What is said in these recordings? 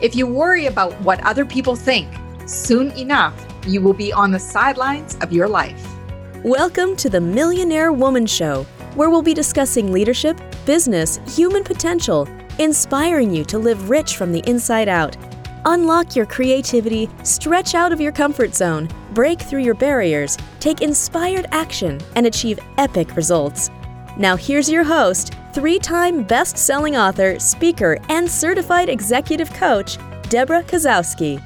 If you worry about what other people think, soon enough, you will be on the sidelines of your life. Welcome to the Millionaire Woman Show, where we'll be discussing leadership, business, human potential, inspiring you to live rich from the inside out. Unlock your creativity, stretch out of your comfort zone, break through your barriers, take inspired action, and achieve epic results. Now, here's your host, three time best selling author, speaker, and certified executive coach, Debra Kasowski.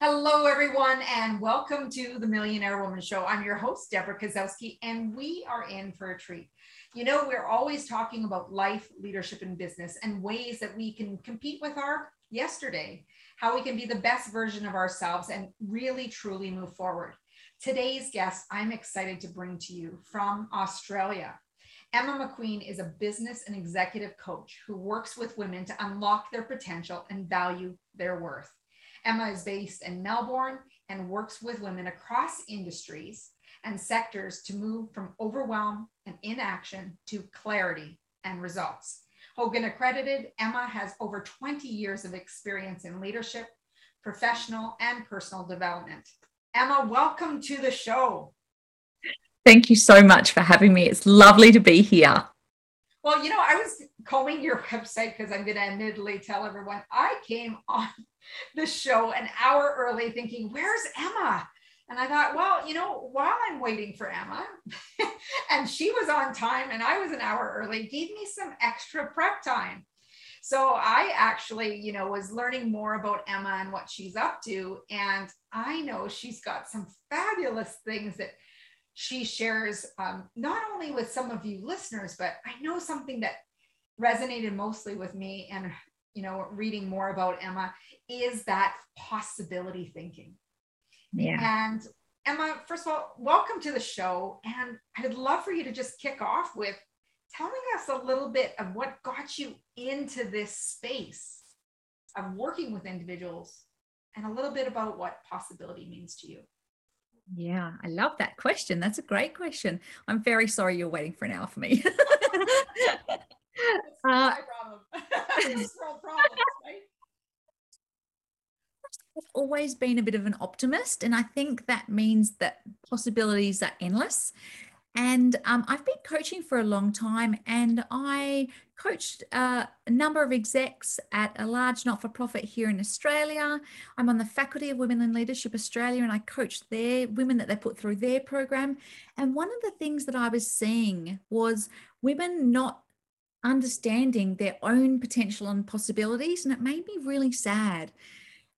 Hello, everyone, and welcome to the Millionaire Woman Show. I'm your host, Debra Kasowski, and we are in for a treat. You know, we're always talking about life, leadership, and business and ways that we can compete with our yesterday, how we can be the best version of ourselves and really, truly move forward. Today's guest, I'm excited to bring to you from Australia. Emma McQueen is a business and executive coach who works with women to unlock their potential and value their worth. Emma is based in Melbourne and works with women across industries and sectors to move from overwhelm and inaction to clarity and results. Hogan accredited, Emma has over 20 years of experience in leadership, professional, and personal development. Emma, welcome to the show. Thank you so much for having me. It's lovely to be here. Well, you know, I was combing your website because I'm going to admittedly tell everyone I came on the show an hour early thinking, where's Emma? And I thought, well, you know, while I'm waiting for Emma, and she was on time and I was an hour early, gave me some extra prep time. So I actually, you know, was learning more about Emma and what she's up to. And I know she's got some fabulous things that she shares, um, not only with some of you listeners, but I know something that resonated mostly with me and, you know, reading more about Emma is that possibility thinking. Yeah. And Emma, first of all, welcome to the show. And I'd love for you to just kick off with telling us a little bit of what got you into this space of working with individuals and a little bit about what possibility means to you. Yeah, I love that question. That's a great question. I'm very sorry you're waiting for an hour for me. uh, problem. problems, right? I've always been a bit of an optimist, and I think that means that possibilities are endless. And um, I've been coaching for a long time, and I coached uh, a number of execs at a large not for profit here in Australia. I'm on the faculty of Women in Leadership Australia, and I coach their women that they put through their program. And one of the things that I was seeing was women not understanding their own potential and possibilities. And it made me really sad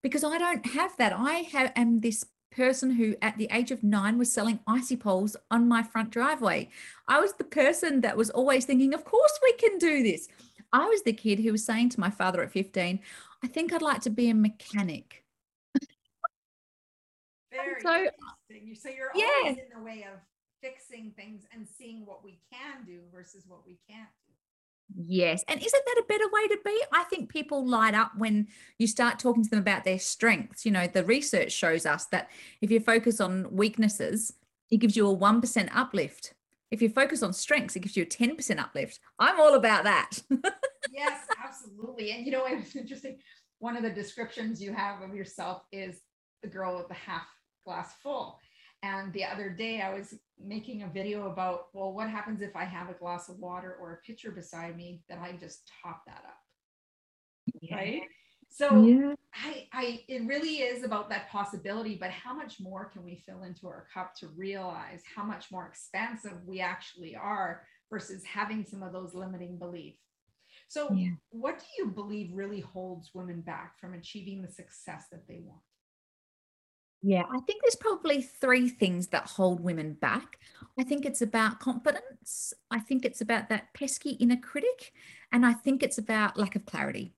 because I don't have that. I have, am this person who at the age of nine was selling icy poles on my front driveway. I was the person that was always thinking, of course we can do this. I was the kid who was saying to my father at 15, I think I'd like to be a mechanic. Very so, uh, interesting. So you're yeah. always in the way of fixing things and seeing what we can do versus what we can't do. Yes. And isn't that a better way to be? I think people light up when you start talking to them about their strengths. You know, the research shows us that if you focus on weaknesses, it gives you a 1% uplift. If you focus on strengths, it gives you a 10% uplift. I'm all about that. yes, absolutely. And you know, it's interesting. One of the descriptions you have of yourself is the girl with the half glass full. And the other day I was making a video about, well, what happens if I have a glass of water or a pitcher beside me that I just top that up? Yeah. Right. So yeah. I, I, it really is about that possibility, but how much more can we fill into our cup to realize how much more expansive we actually are versus having some of those limiting beliefs? So, yeah. what do you believe really holds women back from achieving the success that they want? Yeah, I think there's probably three things that hold women back. I think it's about confidence. I think it's about that pesky inner critic. And I think it's about lack of clarity.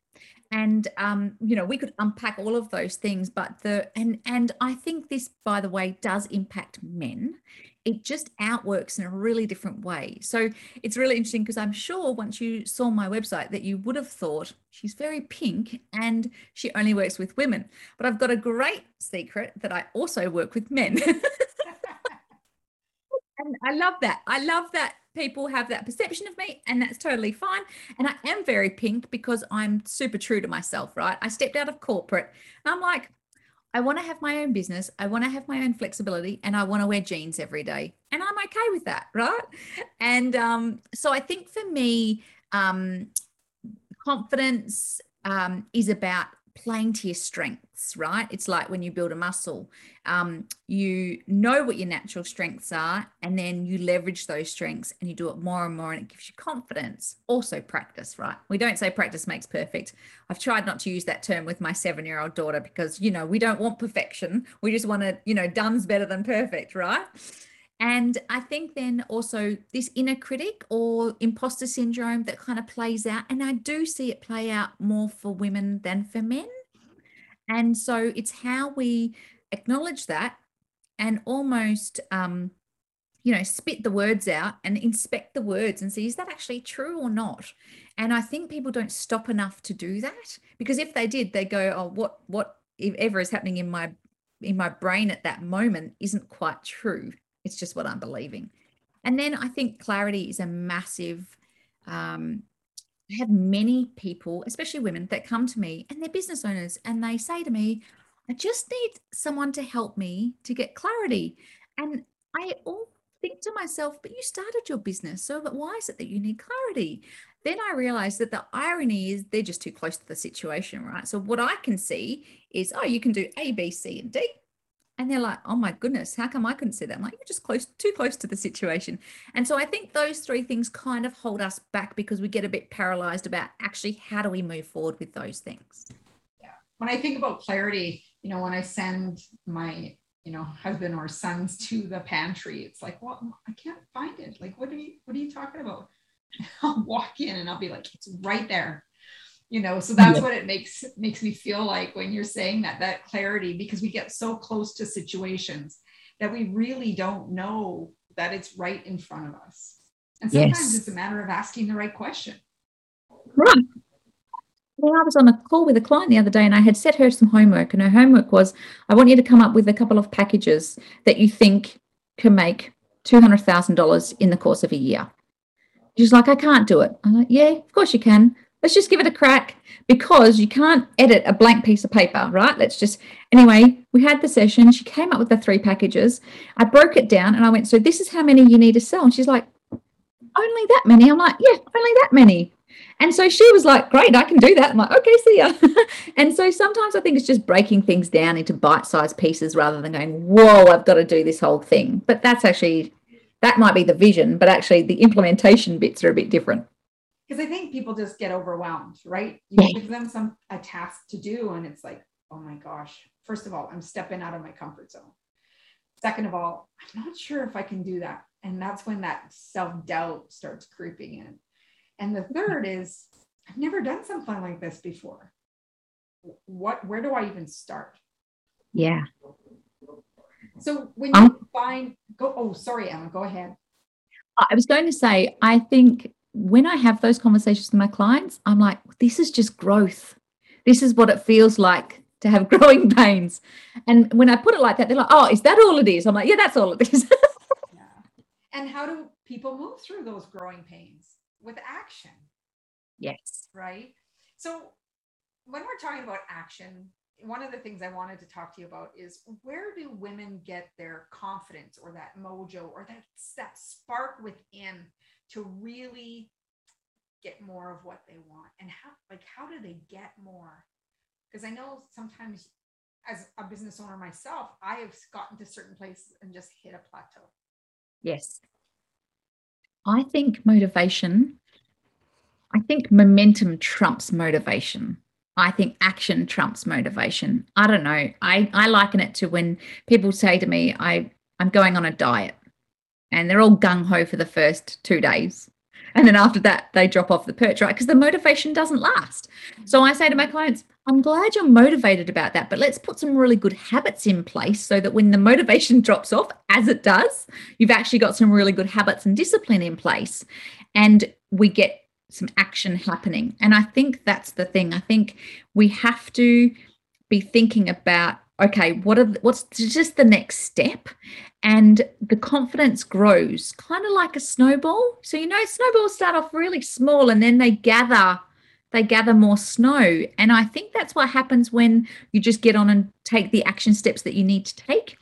And um, you know, we could unpack all of those things, but the and and I think this, by the way, does impact men it just outworks in a really different way. So it's really interesting because I'm sure once you saw my website that you would have thought she's very pink and she only works with women. But I've got a great secret that I also work with men. and I love that. I love that people have that perception of me, and that's totally fine. And I am very pink because I'm super true to myself, right? I stepped out of corporate and I'm like, I want to have my own business. I want to have my own flexibility and I want to wear jeans every day. And I'm okay with that. Right. And um, so I think for me, um, confidence um, is about playing to your strengths, right? It's like when you build a muscle, um, you know what your natural strengths are, and then you leverage those strengths and you do it more and more, and it gives you confidence. Also, practice, right? We don't say practice makes perfect. I've tried not to use that term with my seven year old daughter because, you know, we don't want perfection. We just want to, you know, done's better than perfect, right? And I think then also this inner critic or imposter syndrome that kind of plays out. And I do see it play out more for women than for men. And so it's how we acknowledge that and almost, um, you know, spit the words out and inspect the words and see is that actually true or not? And I think people don't stop enough to do that because if they did, they go, oh, what, what if ever is happening in my in my brain at that moment isn't quite true it's just what I'm believing. And then I think clarity is a massive. Um, I have many people, especially women, that come to me and they're business owners and they say to me, I just need someone to help me to get clarity. And I all think to myself, but you started your business. So why is it that you need clarity? Then I realized that the irony is they're just too close to the situation, right? So what I can see is, oh, you can do A, B, C, and D and they're like oh my goodness how come i couldn't see that? I'm like you're just close too close to the situation. And so i think those three things kind of hold us back because we get a bit paralyzed about actually how do we move forward with those things. Yeah. When i think about clarity you know when i send my you know husband or sons to the pantry it's like well i can't find it. Like what are you what are you talking about? I'll walk in and i'll be like it's right there you know so that's what it makes makes me feel like when you're saying that that clarity because we get so close to situations that we really don't know that it's right in front of us and sometimes yes. it's a matter of asking the right question right well, I was on a call with a client the other day and I had set her some homework, and her homework was I want you to come up with a couple of packages that you think can make $200,000 in the course of a year. She's like, I can't do it. I'm like, yeah, of course you can let's just give it a crack because you can't edit a blank piece of paper, right? Let's just, anyway, we had the session. She came up with the three packages. I broke it down and I went, so this is how many you need to sell. And she's like, only that many. I'm like, yeah, only that many. And so she was like, great, I can do that. I'm like, okay, see ya. and so sometimes I think it's just breaking things down into bite sized pieces rather than going, whoa, I've got to do this whole thing. But that's actually, that might be the vision, but actually the implementation bits are a bit different because I think people just get overwhelmed, right? You give them some a task to do, and it's like, oh my gosh. First of all, I'm stepping out of my comfort zone. Second of all, I'm not sure if I can do that. And that's when that self-doubt starts creeping in. And the third is I've never done something like this before. What where do I even start? Yeah. So when you um, find go oh sorry Emma, go ahead. I was going to say, I think when I have those conversations with my clients, I'm like, this is just growth. This is what it feels like to have growing pains. And when I put it like that, they're like, oh, is that all it is? I'm like, yeah, that's all it is. yeah. And how do people move through those growing pains? With action. Yes. Right. So when we're talking about action, one of the things I wanted to talk to you about is where do women get their confidence or that mojo or that, that spark within to really get more of what they want and how like how do they get more? Because i know sometimes as a business owner myself i have gotten to certain places and just hit a plateau. Yes. I think motivation i think momentum trumps motivation. I think action trumps motivation. I don't know. I, I liken it to when people say to me, I, I'm going on a diet and they're all gung ho for the first two days. And then after that, they drop off the perch, right? Because the motivation doesn't last. So I say to my clients, I'm glad you're motivated about that, but let's put some really good habits in place so that when the motivation drops off, as it does, you've actually got some really good habits and discipline in place. And we get some action happening. And I think that's the thing. I think we have to be thinking about okay, what are what's just the next step? And the confidence grows, kind of like a snowball. So you know, snowballs start off really small, and then they gather they gather more snow. And I think that's what happens when you just get on and take the action steps that you need to take.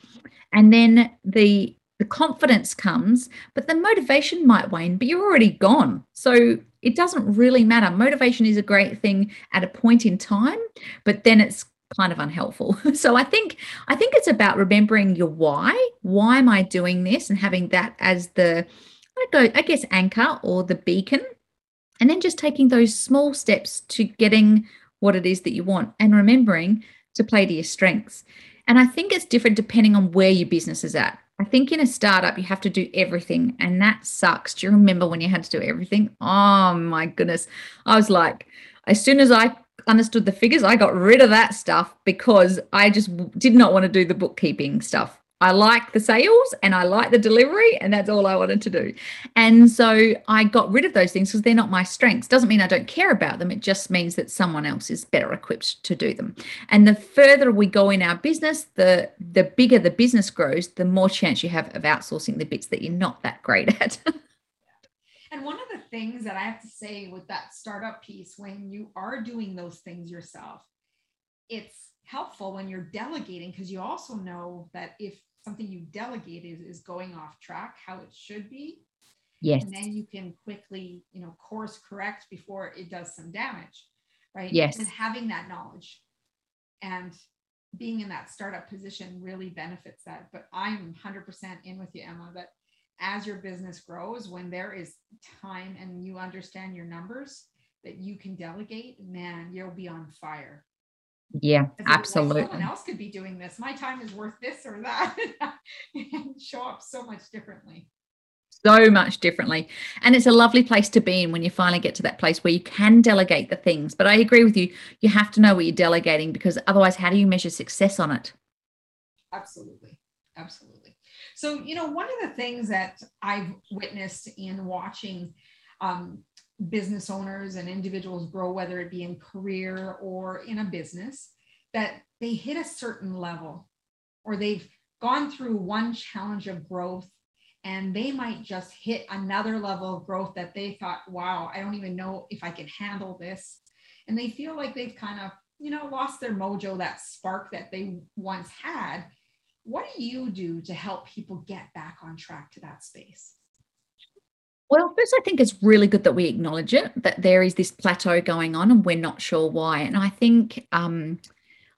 And then the the confidence comes, but the motivation might wane, but you're already gone. So it doesn't really matter. Motivation is a great thing at a point in time, but then it's kind of unhelpful. so I think I think it's about remembering your why. Why am I doing this and having that as the I go I guess anchor or the beacon and then just taking those small steps to getting what it is that you want and remembering to play to your strengths. And I think it's different depending on where your business is at. I think in a startup, you have to do everything, and that sucks. Do you remember when you had to do everything? Oh my goodness. I was like, as soon as I understood the figures, I got rid of that stuff because I just did not want to do the bookkeeping stuff. I like the sales and I like the delivery, and that's all I wanted to do. And so I got rid of those things because they're not my strengths. Doesn't mean I don't care about them. It just means that someone else is better equipped to do them. And the further we go in our business, the the bigger the business grows, the more chance you have of outsourcing the bits that you're not that great at. and one of the things that I have to say with that startup piece, when you are doing those things yourself, it's helpful when you're delegating because you also know that if something you delegate is, is going off track how it should be. Yes. And then you can quickly you know course correct before it does some damage right? Yes. And having that knowledge and being in that startup position really benefits that. But i'm 100% in with you emma that as your business grows when there is time and you understand your numbers that you can delegate man you'll be on fire yeah, absolutely. Like someone else could be doing this. My time is worth this or that, and show up so much differently. So much differently. And it's a lovely place to be in when you finally get to that place where you can delegate the things. But I agree with you. You have to know what you're delegating because otherwise, how do you measure success on it? Absolutely. Absolutely. So, you know, one of the things that I've witnessed in watching um, business owners and individuals grow, whether it be in career or in a business, that they hit a certain level or they've gone through one challenge of growth and they might just hit another level of growth that they thought, wow, I don't even know if I can handle this. And they feel like they've kind of, you know, lost their mojo, that spark that they once had. What do you do to help people get back on track to that space? Well, first, I think it's really good that we acknowledge it that there is this plateau going on, and we're not sure why. And I think um,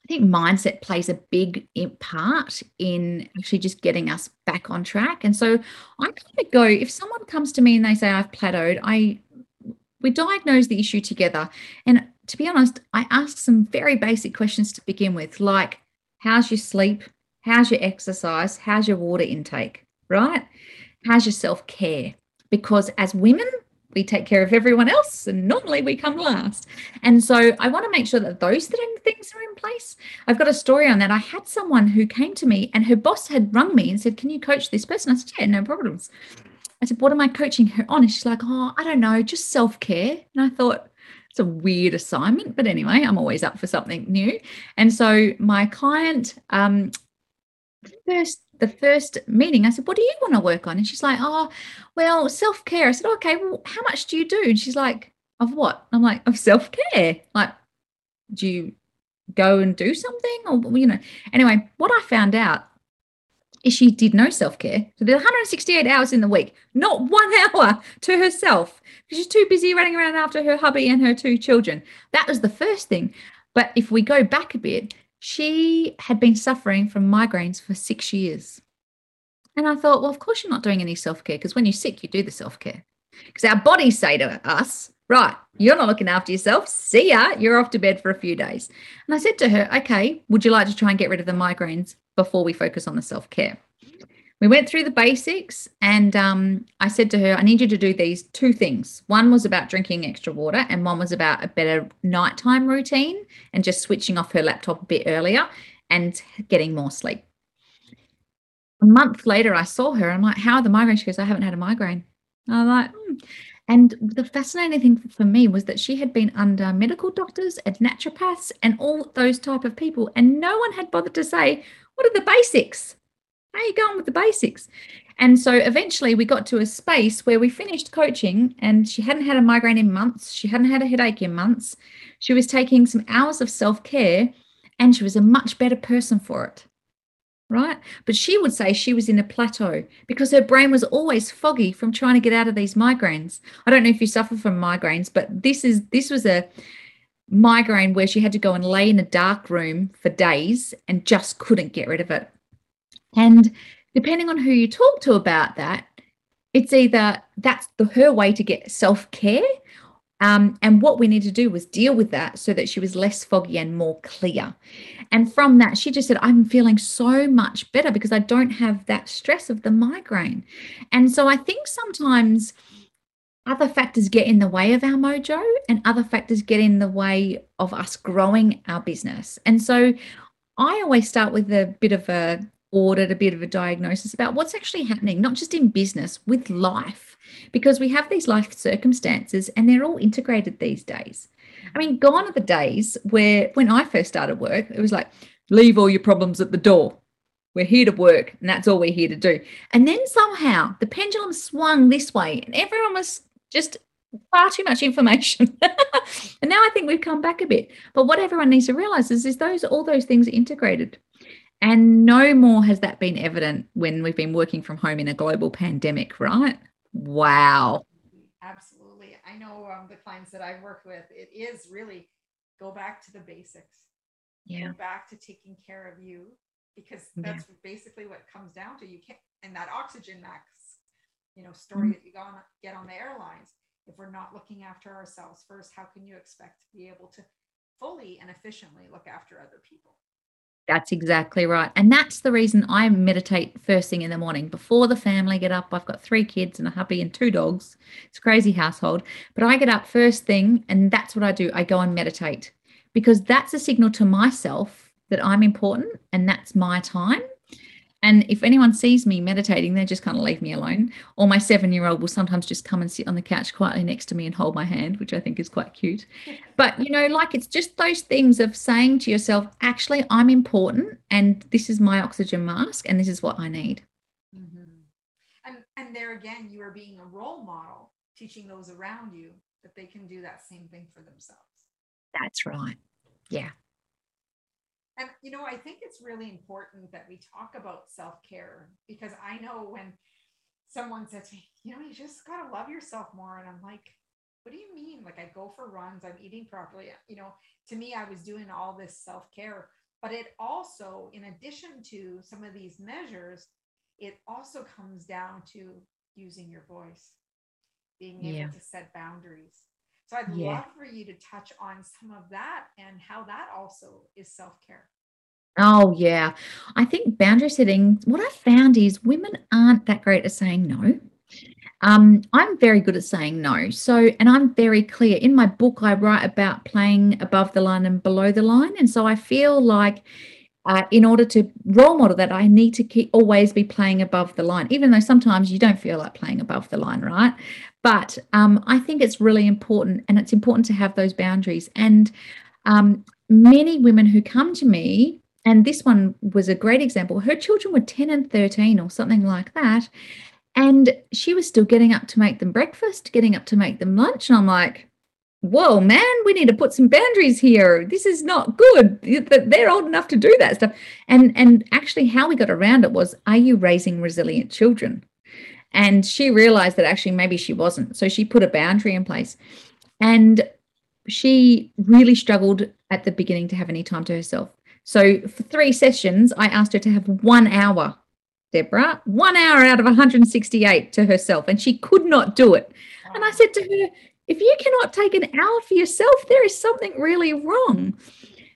I think mindset plays a big part in actually just getting us back on track. And so I kind of go if someone comes to me and they say I've plateaued, I we diagnose the issue together. And to be honest, I ask some very basic questions to begin with, like how's your sleep? How's your exercise? How's your water intake? Right? How's your self care? because as women, we take care of everyone else and normally we come last. And so I want to make sure that those things are in place. I've got a story on that. I had someone who came to me and her boss had rung me and said, Can you coach this person? I said, Yeah, no problems. I said, What am I coaching her on? And she's like, Oh, I don't know, just self care. And I thought, it's a weird assignment, but anyway, I'm always up for something new. And so my client, um, first the first meeting, I said, What do you want to work on? And she's like, Oh, well, self care. I said, Okay, well, how much do you do? And she's like, Of what? I'm like, Of self care. Like, do you go and do something? Or, you know, anyway, what I found out is she did no self care. So there's 168 hours in the week, not one hour to herself because she's too busy running around after her hubby and her two children. That was the first thing. But if we go back a bit, she had been suffering from migraines for six years. And I thought, well, of course you're not doing any self care because when you're sick, you do the self care. Because our bodies say to us, right, you're not looking after yourself. See ya. You're off to bed for a few days. And I said to her, okay, would you like to try and get rid of the migraines before we focus on the self care? We went through the basics and um, i said to her i need you to do these two things one was about drinking extra water and one was about a better nighttime routine and just switching off her laptop a bit earlier and getting more sleep a month later i saw her and i'm like how are the migraines she goes i haven't had a migraine i'm like hmm. And the fascinating thing for me was that she had been under medical doctors and naturopaths and all those type of people, and no one had bothered to say, "What are the basics? How are you going with the basics?" And so eventually we got to a space where we finished coaching, and she hadn't had a migraine in months. She hadn't had a headache in months. She was taking some hours of self care, and she was a much better person for it right? But she would say she was in a plateau because her brain was always foggy from trying to get out of these migraines. I don't know if you suffer from migraines, but this is this was a migraine where she had to go and lay in a dark room for days and just couldn't get rid of it. And depending on who you talk to about that, it's either that's the, her way to get self-care um, and what we need to do was deal with that so that she was less foggy and more clear. And from that, she just said, I'm feeling so much better because I don't have that stress of the migraine. And so I think sometimes other factors get in the way of our mojo and other factors get in the way of us growing our business. And so I always start with a bit of a audit, a bit of a diagnosis about what's actually happening, not just in business, with life because we have these life circumstances and they're all integrated these days. I mean, gone are the days where when I first started work, it was like, leave all your problems at the door. We're here to work and that's all we're here to do. And then somehow the pendulum swung this way and everyone was just far too much information. and now I think we've come back a bit. But what everyone needs to realize is, is those all those things are integrated. And no more has that been evident when we've been working from home in a global pandemic, right? Wow. Absolutely. I know um, the clients that I've worked with, it is really go back to the basics. Yeah. Go back to taking care of you because that's yeah. basically what comes down to. You can't, and that oxygen max, you know, story mm-hmm. that you got get on the airlines. If we're not looking after ourselves first, how can you expect to be able to fully and efficiently look after other people? That's exactly right. And that's the reason I meditate first thing in the morning before the family get up. I've got three kids and a hubby and two dogs. It's a crazy household. But I get up first thing and that's what I do. I go and meditate because that's a signal to myself that I'm important and that's my time. And if anyone sees me meditating, they just kind of leave me alone. Or my seven year old will sometimes just come and sit on the couch quietly next to me and hold my hand, which I think is quite cute. But, you know, like it's just those things of saying to yourself, actually, I'm important and this is my oxygen mask and this is what I need. Mm-hmm. And, and there again, you are being a role model, teaching those around you that they can do that same thing for themselves. That's right. Yeah. And, you know, I think it's really important that we talk about self care because I know when someone says to me, you know, you just got to love yourself more. And I'm like, what do you mean? Like, I go for runs, I'm eating properly. You know, to me, I was doing all this self care. But it also, in addition to some of these measures, it also comes down to using your voice, being able yeah. to set boundaries, so I'd yeah. love for you to touch on some of that and how that also is self care. Oh, yeah. I think boundary setting, what I found is women aren't that great at saying no. Um, I'm very good at saying no. So, and I'm very clear. In my book, I write about playing above the line and below the line. And so I feel like uh, in order to role model that, I need to keep always be playing above the line, even though sometimes you don't feel like playing above the line, right? But um, I think it's really important, and it's important to have those boundaries. And um, many women who come to me, and this one was a great example, her children were 10 and 13 or something like that. And she was still getting up to make them breakfast, getting up to make them lunch. And I'm like, whoa, man, we need to put some boundaries here. This is not good. They're old enough to do that stuff. And and actually how we got around it was, are you raising resilient children? And she realized that actually maybe she wasn't. So she put a boundary in place. And she really struggled at the beginning to have any time to herself. So for three sessions, I asked her to have one hour, Debra, one hour out of 168 to herself. And she could not do it. And I said to her, if you cannot take an hour for yourself, there is something really wrong.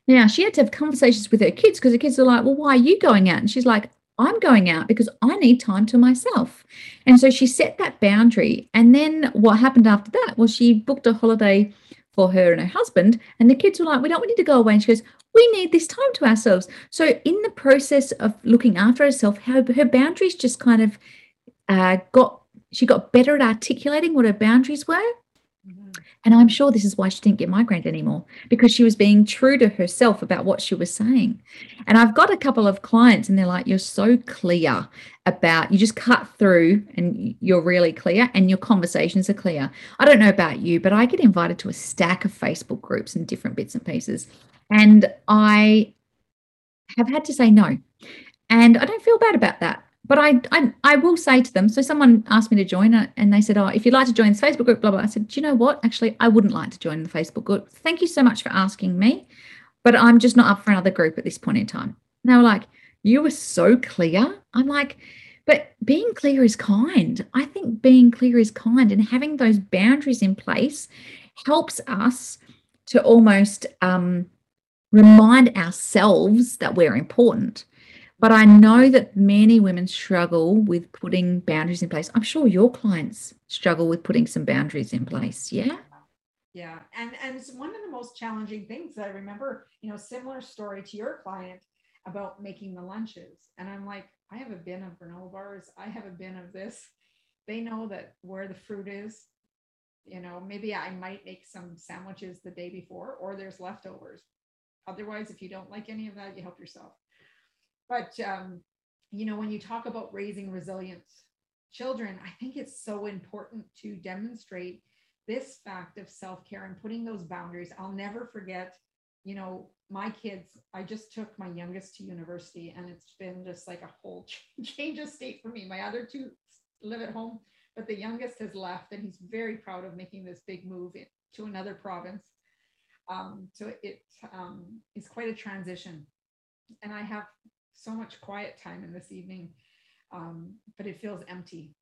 Now, she had to have conversations with her kids because the kids are like, Well, why are you going out? And she's like, I'm going out because I need time to myself. And so she set that boundary. And then what happened after that was she booked a holiday for her and her husband. And the kids were like, We don't want you to go away. And she goes, We need this time to ourselves. So, in the process of looking after herself, her, her boundaries just kind of uh, got she got better at articulating what her boundaries were. Mhm. And I'm sure this is why she didn't get migraine anymore because she was being true to herself about what she was saying. And I've got a couple of clients and they're like, You're so clear about you just cut through and you're really clear and your conversations are clear. I don't know about you, but I get invited to a stack of Facebook groups and different bits and pieces. And I have had to say no. And I don't feel bad about that but I, I I will say to them. So someone asked me to join, uh, and they said, "Oh, if you'd like to join this Facebook group, blah blah." I said, "Do you know what? Actually, I wouldn't like to join the Facebook group. Thank you so much for asking me, but I'm just not up for another group at this point in time." And they were like, "You were so clear." I'm like, "But being clear is kind. I think being clear is kind, and having those boundaries in place helps us to almost um, remind ourselves that we're important." But I know that many women struggle with putting boundaries in place. I'm sure your clients struggle with putting some boundaries in place. Yeah. Yeah. And and it's one of the most challenging things that I remember, you know, similar story to your client about making the lunches. And I'm like, I have a bin of granola bars. I have a bin of this. They know that where the fruit is, you know, maybe I might make some sandwiches the day before or there's leftovers. Otherwise, if you don't like any of that, you help yourself. But um, you know, when you talk about raising resilient children, I think it's so important to demonstrate this fact of self-care and putting those boundaries. I'll never forget, you know, my kids, I just took my youngest to university and it's been just like a whole change of state for me. My other two live at home, but the youngest has left and he's very proud of making this big move to another province. Um, so it um, is quite a transition. And I have so much quiet time in this evening, um, but it feels empty.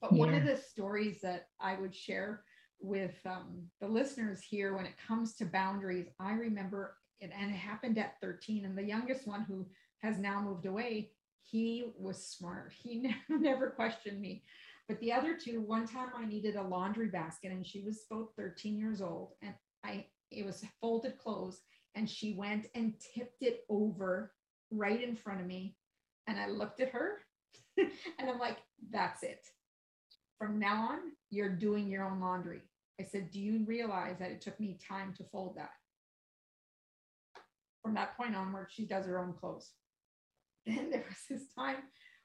But yeah. one of the stories that I would share with um, the listeners here when it comes to boundaries, I remember it, and it happened at 13. And the youngest one who has now moved away, he was smart. He never, never questioned me. But the other two, one time I needed a laundry basket, and she was both 13 years old, and I it was folded clothes, and she went and tipped it over right in front of me. And I looked at her and I'm like, that's it. From now on, you're doing your own laundry. I said, Do you realize that it took me time to fold that? From that point onward, she does her own clothes. Then there was this time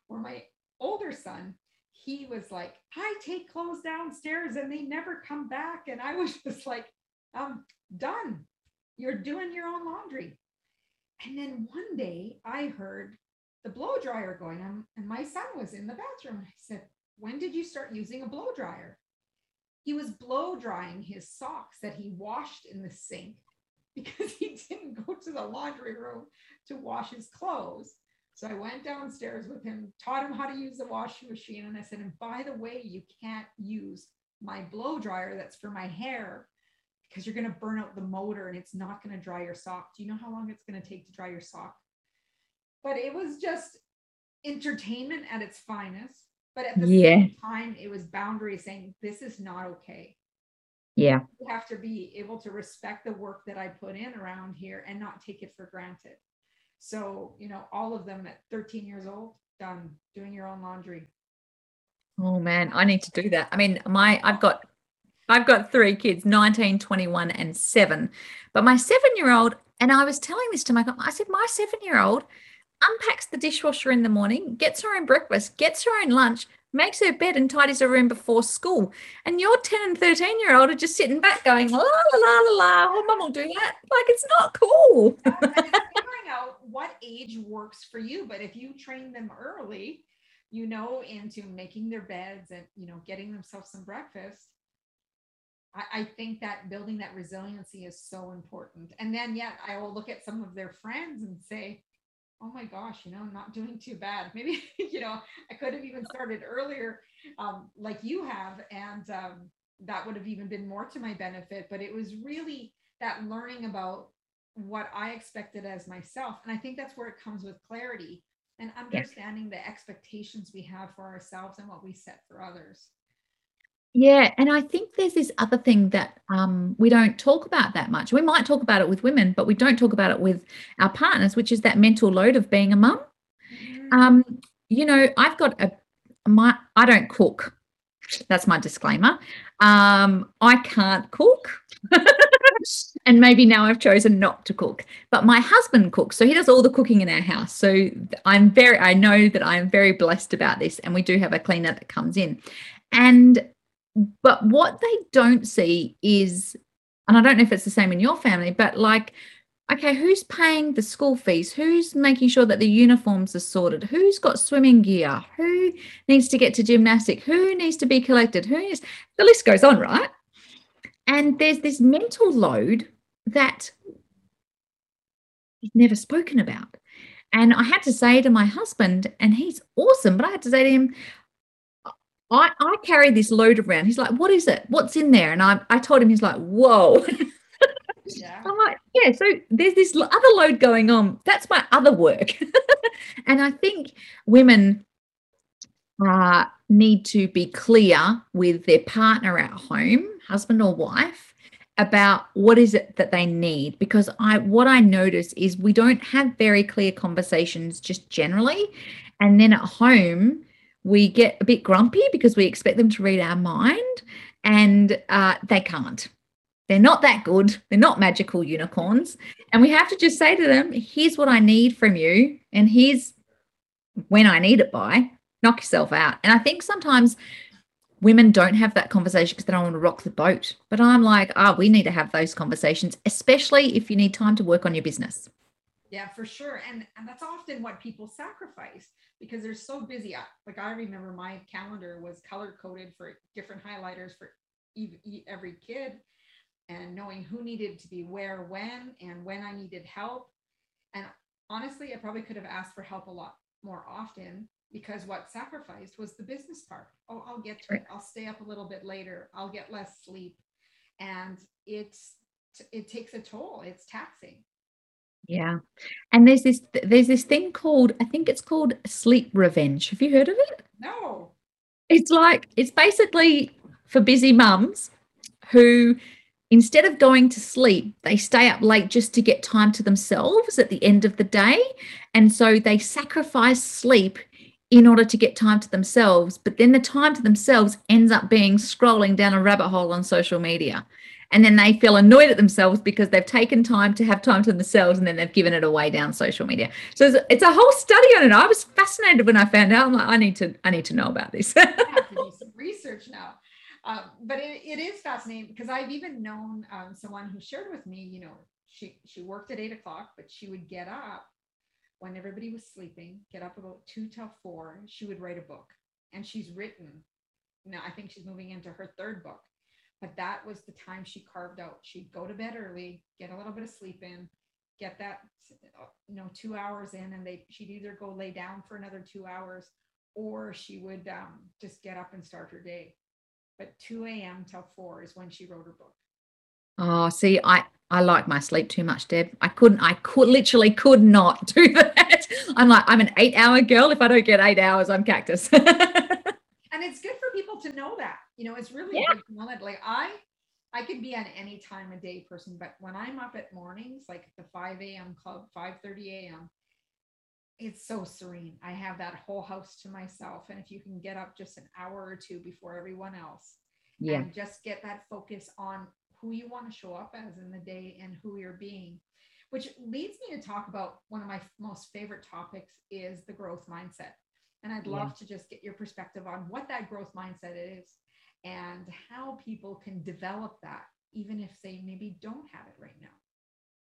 where my older son, he was like, I take clothes downstairs and they never come back. And I was just like, I'm done. You're doing your own laundry. And then one day I heard the blow dryer going on, and my son was in the bathroom. I said, When did you start using a blow dryer? He was blow drying his socks that he washed in the sink because he didn't go to the laundry room to wash his clothes. So I went downstairs with him, taught him how to use the washing machine. And I said, And by the way, you can't use my blow dryer that's for my hair because you're going to burn out the motor and it's not going to dry your sock. Do you know how long it's going to take to dry your sock? But it was just entertainment at its finest. But at the yeah. same time, it was boundary saying, this is not okay. Yeah. You have to be able to respect the work that I put in around here and not take it for granted. So, you know, all of them at 13 years old, done doing your own laundry. Oh man, I need to do that. I mean, my I've got I've got three kids 19, 21, and seven. But my seven year old, and I was telling this to my, I said, my seven year old unpacks the dishwasher in the morning, gets her own breakfast, gets her own lunch, makes her bed, and tidies her room before school. And your 10 and 13 year old are just sitting back going, la, la, la, la, la. Oh, mum will do that. Like, it's not cool. figuring out what age works for you. But if you train them early, you know, into making their beds and, you know, getting themselves some breakfast, I, I think that building that resiliency is so important. And then, yet, I will look at some of their friends and say, oh my gosh, you know, I'm not doing too bad. Maybe, you know, I could have even started earlier, um, like you have, and um, that would have even been more to my benefit. But it was really that learning about what I expected as myself. And I think that's where it comes with clarity and understanding yeah. the expectations we have for ourselves and what we set for others. Yeah, and I think there's this other thing that um, we don't talk about that much. We might talk about it with women, but we don't talk about it with our partners, which is that mental load of being a mum. Mm-hmm. Um, you know, I've got a my I don't cook. That's my disclaimer. Um, I can't cook. and maybe now I've chosen not to cook. But my husband cooks, so he does all the cooking in our house. So I'm very, I know that I'm very blessed about this, and we do have a cleaner that comes in. And but what they don't see is, and I don't know if it's the same in your family, but like okay, who's paying the school fees? Who's making sure that the uniforms are sorted? Who's got swimming gear? Who needs to get to gymnastic? Who needs to be collected? Who is the list goes on, right? And there's this mental load that is never spoken about. And I had to say to my husband, and he's awesome, but I had to say to him, I, I carry this load around. He's like, what is it? What's in there? And I, I told him, he's like, whoa. Yeah. I'm like, yeah, so there's this other load going on. That's my other work. and I think women uh, need to be clear with their partner at home, husband or wife, about what is it that they need because i what i notice is we don't have very clear conversations just generally and then at home we get a bit grumpy because we expect them to read our mind and uh, they can't they're not that good. They're not magical unicorns. And we have to just say to them, here's what I need from you. And here's when I need it by. Knock yourself out. And I think sometimes women don't have that conversation because they don't want to rock the boat. But I'm like, ah, oh, we need to have those conversations, especially if you need time to work on your business. Yeah, for sure. And, and that's often what people sacrifice because they're so busy. Like I remember my calendar was color coded for different highlighters for every kid and knowing who needed to be where when and when I needed help. And honestly, I probably could have asked for help a lot more often because what sacrificed was the business part. Oh, I'll get to it. I'll stay up a little bit later. I'll get less sleep. And it's it takes a toll. It's taxing. Yeah. And there's this there's this thing called I think it's called sleep revenge. Have you heard of it? No. It's like it's basically for busy mums who instead of going to sleep, they stay up late just to get time to themselves at the end of the day. And so they sacrifice sleep in order to get time to themselves. But then the time to themselves ends up being scrolling down a rabbit hole on social media. And then they feel annoyed at themselves because they've taken time to have time to themselves and then they've given it away down social media. So it's, a whole study on it. I was fascinated when I found out. I'm like, I need to, I need to know about this. I have to do some research now. Um, but it, it is fascinating because I've even known um, someone who shared with me, you know, she she worked at eight o'clock, but she would get up when everybody was sleeping, get up about two till four. She would write a book, and she's written. Now I think she's moving into her third book, but that was the time she carved out. She'd go to bed early, get a little bit of sleep in, get that you know two hours in, and they she'd either go lay down for another two hours, or she would um, just get up and start her day but 2 a.m. till 4 is when she wrote her book. Oh, see, I I like my sleep too much, Deb. I couldn't, I could literally could not do that. I'm like, I'm an eight hour girl. If I don't get eight hours, I'm cactus. and it's good for people to know that. You know, it's really yeah. good to know. Like I I could be an any time of day person, but when I'm up at mornings, like the 5 a.m. club, 5 30 a.m., it's so serene. I have that whole house to myself. And if you can get up just an hour or two before everyone else yeah. and just get that focus on who you want to show up as in the day and who you're being, which leads me to talk about one of my most favorite topics is the growth mindset. And I'd love yeah. to just get your perspective on what that growth mindset is and how people can develop that, even if they maybe don't have it right now.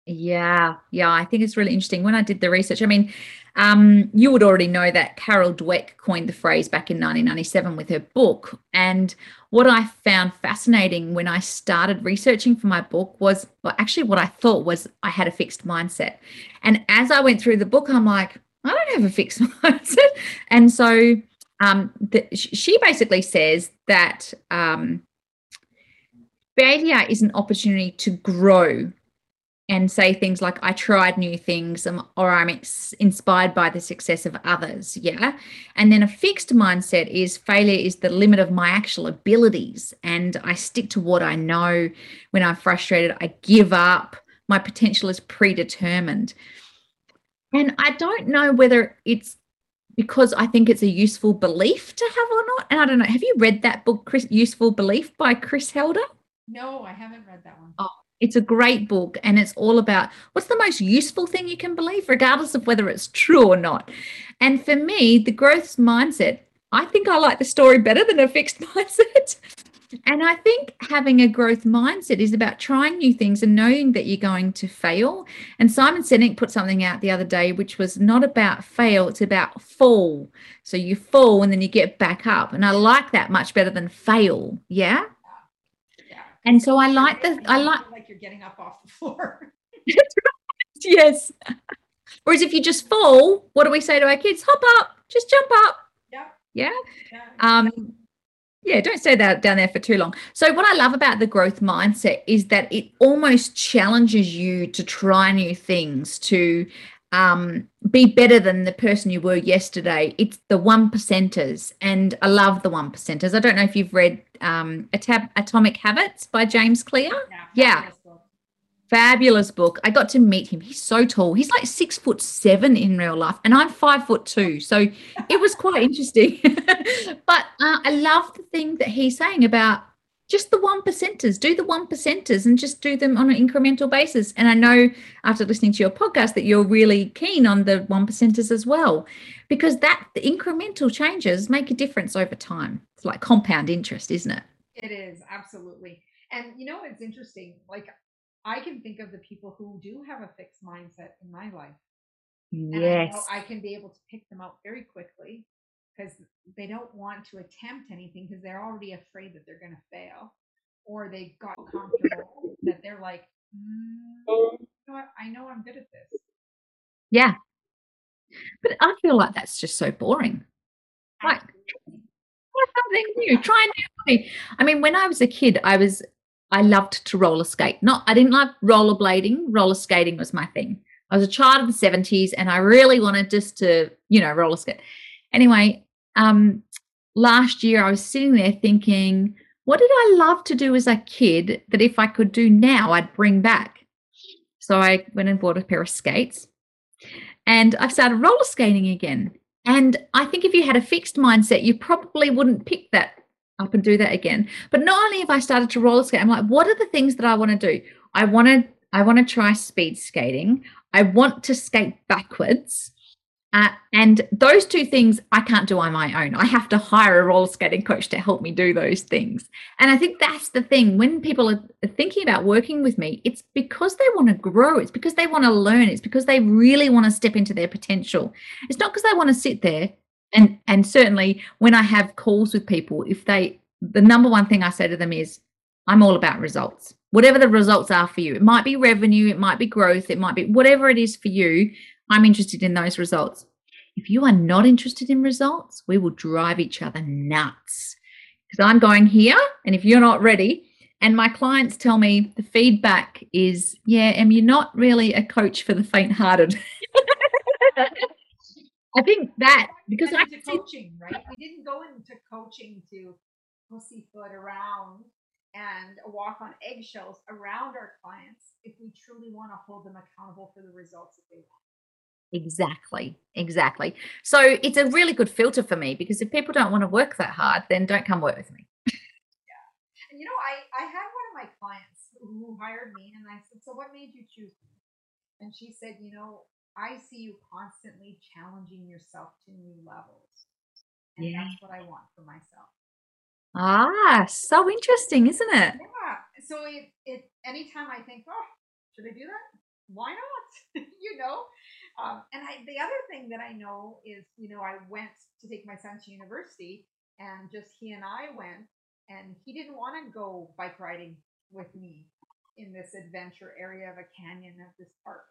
Yeah, yeah, I think it's really interesting. When I did the research, I mean, um, you would already know that Carol Dweck coined the phrase back in 1997 with her book. And what I found fascinating when I started researching for my book was well, actually what I thought was I had a fixed mindset. And as I went through the book, I'm like, I don't have a fixed mindset. And so um, the, she basically says that um, failure is an opportunity to grow and say things like i tried new things um, or i'm inspired by the success of others yeah? And then a fixed mindset is failure is the limit of my actual abilities and i stick to what i know. When i'm frustrated i give up. My potential is predetermined. And i don't know whether it's because I think it's a useful belief to have or not. And I don't know, have you read that book, Chris, Useful Belief by Chris Helder? No, I haven't read that one. Oh, it's a great book and it's all about what's the most useful thing you can believe, regardless of whether it's true or not. And for me, the growth mindset, I think I like the story better than a fixed mindset. And I think having a growth mindset is about trying new things and knowing that you're going to fail. And Simon Sinek put something out the other day, which was not about fail, it's about fall. So you fall and then you get back up. And I like that much better than fail. Yeah. Yeah. And so I like the, I like, like you're getting up off the floor. yes. Whereas if you just fall, what do we say to our kids? Hop up, just jump up. Yeah. Yeah. yeah. Um, yeah, don't stay that down there for too long. So, what I love about the growth mindset is that it almost challenges you to try new things, to um, be better than the person you were yesterday. It's the one percenters, and I love the one percenters. I don't know if you've read um, Atom- Atomic Habits by James Clear. Yeah. book. Fabulous book. I got to meet him. He's so tall. He's like six foot seven in real life, and I'm five foot two. So it was quite interesting. but uh, I love the thing that he's saying about just the one percenters. Do the one percenters and just do them on an incremental basis. And I know after listening to your podcast that you're really keen on the one percenters as well, because that the incremental changes make a difference over time. It's like compound interest, isn't it? It is absolutely. And you know, it's interesting. Like I can think of the people who do have a fixed mindset in my life. And I. I can be able to pick them out very quickly because they don't want to attempt anything because they're already afraid that they're going to fail or they got comfortable that they're like, "Mm, you know what? I know I'm good at this. Yeah. But I feel like that's just so boring. Try something new. Try a new. I mean, when I was a kid, I was I loved to roller skate. Not I didn't like rollerblading. Roller skating was my thing. I was a child of the 70s and I really wanted just to, you know, roller skate. Anyway, um last year I was sitting there thinking, what did I love to do as a kid that if I could do now I'd bring back? So I went and bought a pair of skates and I've started roller skating again. And I think if you had a fixed mindset, you probably wouldn't pick that up and do that again. But not only have I started to roller skate, I'm like, what are the things that I want to do? I want to I want to try speed skating. I want to skate backwards. Uh, and those two things I can't do on my own. I have to hire a roller skating coach to help me do those things. And I think that's the thing. When people are thinking about working with me, it's because they want to grow. It's because they want to learn. It's because they really want to step into their potential. It's not because they want to sit there and and certainly when I have calls with people, if they the number one thing I say to them is, I'm all about results. Whatever the results are for you, it might be revenue, it might be growth, it might be whatever it is for you. I'm interested in those results. If you are not interested in results, we will drive each other nuts. Because I'm going here, and if you're not ready, and my clients tell me the feedback is, yeah, Em, you're not really a coach for the faint-hearted. I think that because I into see- coaching, right? We didn't go into coaching to pussyfoot around and walk on eggshells around our clients if we truly want to hold them accountable for the results that they want. Exactly, exactly. So it's a really good filter for me because if people don't want to work that hard, then don't come work with me. yeah. And you know, I I had one of my clients who hired me, and I said, "So what made you choose me?" And she said, "You know, I see you constantly challenging yourself to new levels, and Yeah. that's what I want for myself." Ah, so interesting, isn't it? Yeah. So it it anytime I think, oh, should I do that? Why not? you know. Um, and I the other thing that I know is, you know, I went to take my son to university, and just he and I went, and he didn't want to go bike riding with me in this adventure area of a canyon of this park.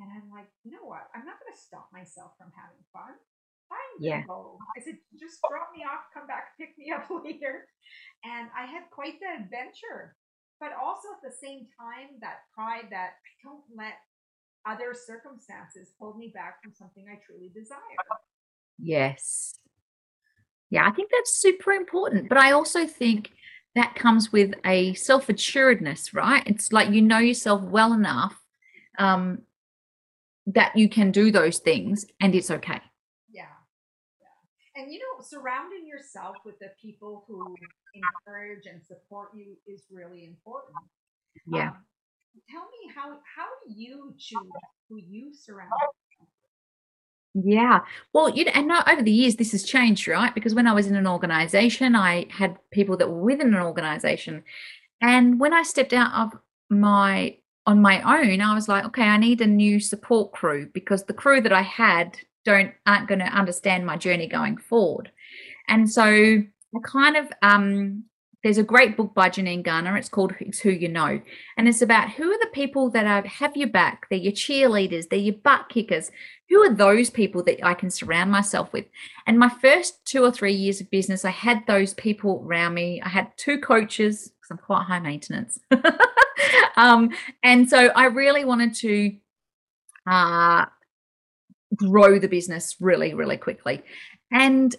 And I'm like, you know what? I'm not going to stop myself from having fun. I'm Yeah. go. I said, just drop me off, come back, pick me up later. And I had quite the adventure, but also at the same time, that pride that I don't let other circumstances hold me back from something I truly desire. Yes. Yeah, I think that's super important. But I also think that comes with a self assuredness, right? It's like you know yourself well enough um, that you can do those things and it's okay. Yeah. and you know, surrounding yourself with the people who encourage and support you is really important. Yeah. Um, tell me how how do you choose who you surround? Yeah. Well, you know, and not over the years, this has changed, right? Because when I was in an organization, I had people that were within an organization. And when I stepped out of my on my own, I was like, okay, I need a new support crew because the crew that I had don't aren't going to understand my journey going forward. And so I kind of um there's a great book by Janine Garner. It's called It's Who You Know. And it's about who are the people that are, have your back? They're your cheerleaders, they're your butt kickers. Who are those people that I can surround myself with? And my first two or three years of business, I had those people around me. I had two coaches because I'm quite high maintenance. um, and so I really wanted to uh, grow the business really, really quickly. And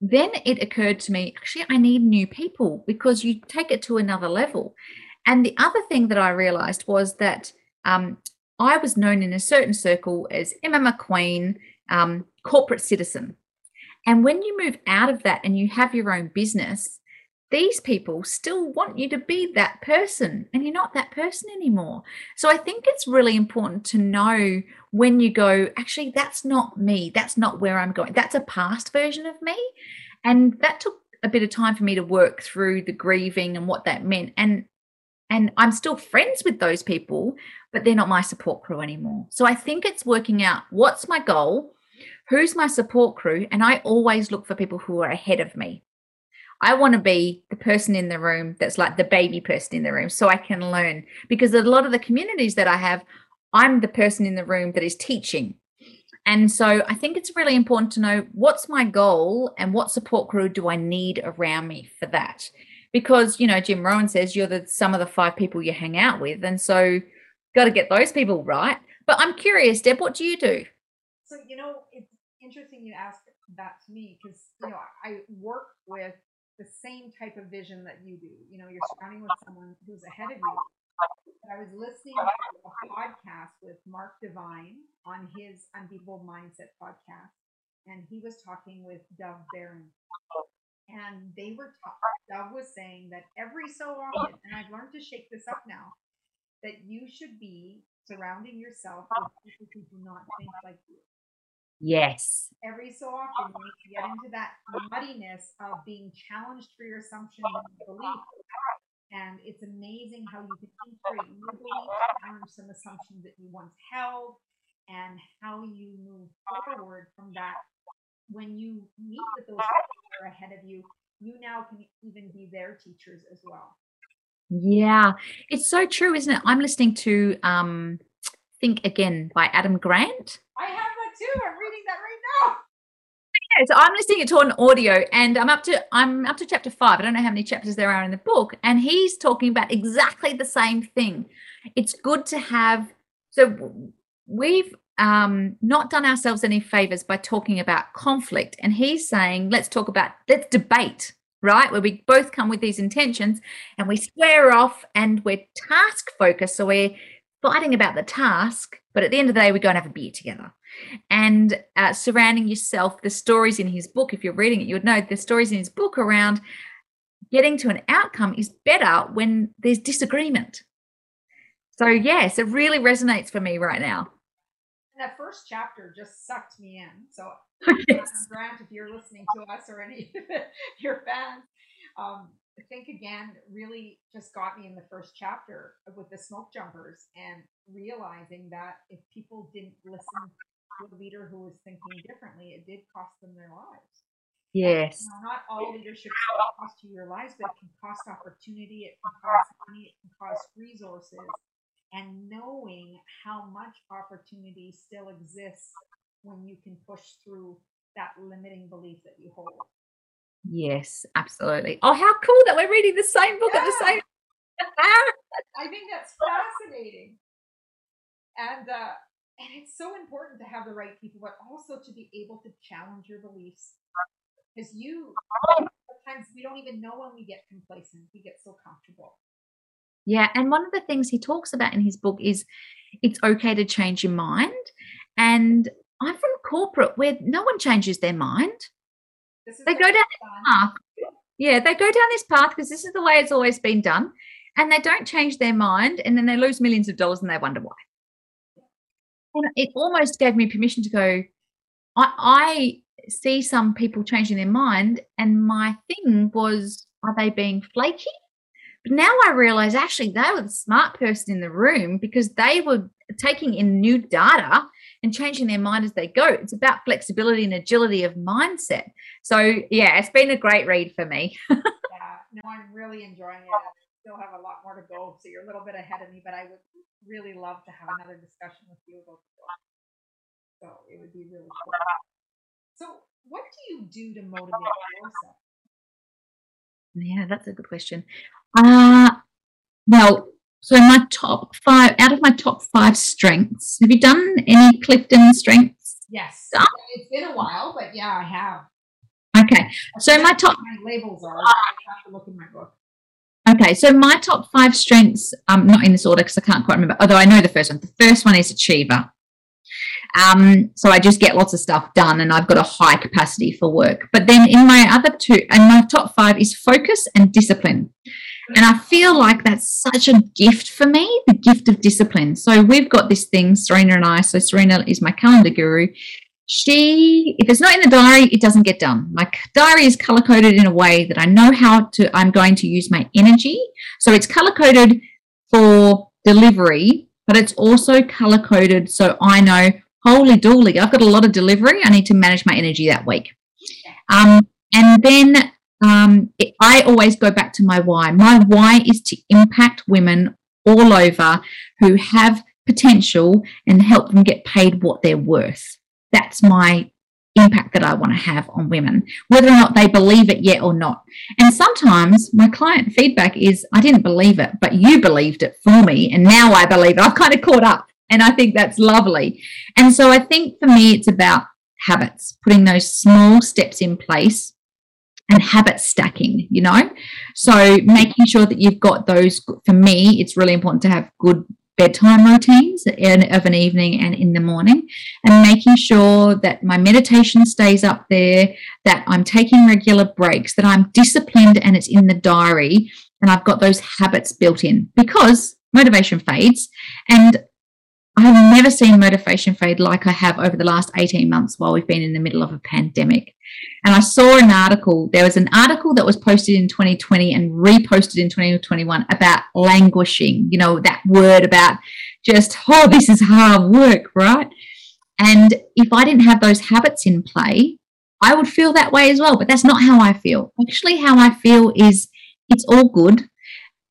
then it occurred to me actually, I need new people because you take it to another level. And the other thing that I realized was that um, I was known in a certain circle as Emma McQueen, um, corporate citizen. And when you move out of that and you have your own business, these people still want you to be that person and you're not that person anymore. So I think it's really important to know when you go, actually, that's not me. That's not where I'm going. That's a past version of me. And that took a bit of time for me to work through the grieving and what that meant. And and I'm still friends with those people, but they're not my support crew anymore. So I think it's working out what's my goal, who's my support crew, and I always look for people who are ahead of me. I want to be the person in the room that's like the baby person in the room so I can learn. Because a lot of the communities that I have, I'm the person in the room that is teaching. And so I think it's really important to know what's my goal and what support crew do I need around me for that. Because, you know, Jim Rohn says you're the sum of the five people you hang out with. And so got to get those people right. But I'm curious, Deb, what do you do? So, you know, it's interesting you ask that to me because, you know, I work with the same type of vision that you do. You know, you're surrounding with someone who's ahead of you. I was listening to a podcast with Mark Divine on his Unbeatable Mindset podcast, and he was talking with Dov Baron. And they were, ta- Dov was saying that every so often, and I've learned to shake this up now, that you should be surrounding yourself with people who do not think like you. Yes. Every so often, you need to get into that muddiness of being challenged for your assumptions and beliefs. And it's amazing how you can integrate new beliefs, challenge some assumptions that you once held, and how you move forward from that. When you meet with those people who are ahead of you, you now can even be their teachers as well. Yeah, it's so true, isn't it? I'm listening to um, Think Again by Adam Grant. I have that too. I'm reading that right now. Yeah, so I'm listening to an audio and I'm up to I'm up to chapter five. I don't know how many chapters there are in the book. And he's talking about exactly the same thing. It's good to have so we've um, not done ourselves any favors by talking about conflict. And he's saying, let's talk about, let's debate, right? Where we both come with these intentions and we square off and we're task focused. So we're fighting about the task, but at the end of the day, we go and have a beer together. And uh, surrounding yourself, the stories in his book, if you're reading it, you would know the stories in his book around getting to an outcome is better when there's disagreement. So, yes, it really resonates for me right now. And that first chapter just sucked me in. So, Yes. Grant, if you're listening to us or any of your fans, um, Think Again really just got me in the first chapter with the smoke jumpers and realizing that if people didn't listen to a leader who was thinking differently, it did cost them their lives. Yes. Now, not all leadership will cost you your lives, but it can cost opportunity, it can cost money, it can cost resources. And knowing how much opportunity still exists when you can push through that limiting belief that you hold. Yes, absolutely. Oh, how cool that we're reading the same book at the Yeah. same I think that's fascinating. And uh and it's so important to have the right people, but also to be able to challenge your beliefs. Because you sometimes we don't even know when we get complacent. We get so comfortable. Yeah, and one of the things he talks about in his book is it's okay to change your mind. And I'm from corporate where no one changes their mind. They go down this path. Yeah, they go down this path because this is the way it's always been done. And they don't change their mind and then they lose millions of dollars and they wonder why. And it almost gave me permission to go, I, I see some people changing their mind. And my thing was, are they being flaky? But now I realize actually they were the smart person in the room because they were taking in new data and changing their mind as they go. It's about flexibility and agility of mindset. So, yeah, it's been a great read for me. yeah, no, I'm really enjoying it. I still have a lot more to go, so you're a little bit ahead of me, but I would really love to have another discussion with you about the book. So, it would be really cool. So, what do you do to motivate yourself? Yeah, that's a good question. Uh, well, so my top five, out of my top five strengths, have you done any Clifton strengths? Yes. It's been a while, but yeah, I have. Okay. So my top my labels are. I have to look in my book. Okay, so my top five strengths, um, not in this order because I can't quite remember, although I know the first one. The first one is achiever. Um, so I just get lots of stuff done and I've got a high capacity for work. But then in my other two, and my top five is focus and discipline. And I feel like that's such a gift for me, the gift of discipline. So we've got this thing, Serena and I. So Serena is my calendar guru. She, if it's not in the diary, it doesn't get done. My diary is color coded in a way that I know how to, I'm going to use my energy. So it's color coded for delivery, but it's also color coded so I know, holy dooly, I've got a lot of delivery. I need to manage my energy that week. Um, and then um, it, I always go back to my why. My why is to impact women all over who have potential and help them get paid what they're worth. That's my impact that I want to have on women, whether or not they believe it yet or not. And sometimes my client feedback is, I didn't believe it, but you believed it for me. And now I believe it. I've kind of caught up. And I think that's lovely. And so I think for me, it's about habits, putting those small steps in place and habit stacking, you know? So making sure that you've got those, for me, it's really important to have good bedtime routines of an evening and in the morning and making sure that my meditation stays up there that i'm taking regular breaks that i'm disciplined and it's in the diary and i've got those habits built in because motivation fades and I've never seen motivation fade like I have over the last 18 months while we've been in the middle of a pandemic. And I saw an article, there was an article that was posted in 2020 and reposted in 2021 about languishing, you know, that word about just, oh, this is hard work, right? And if I didn't have those habits in play, I would feel that way as well. But that's not how I feel. Actually, how I feel is it's all good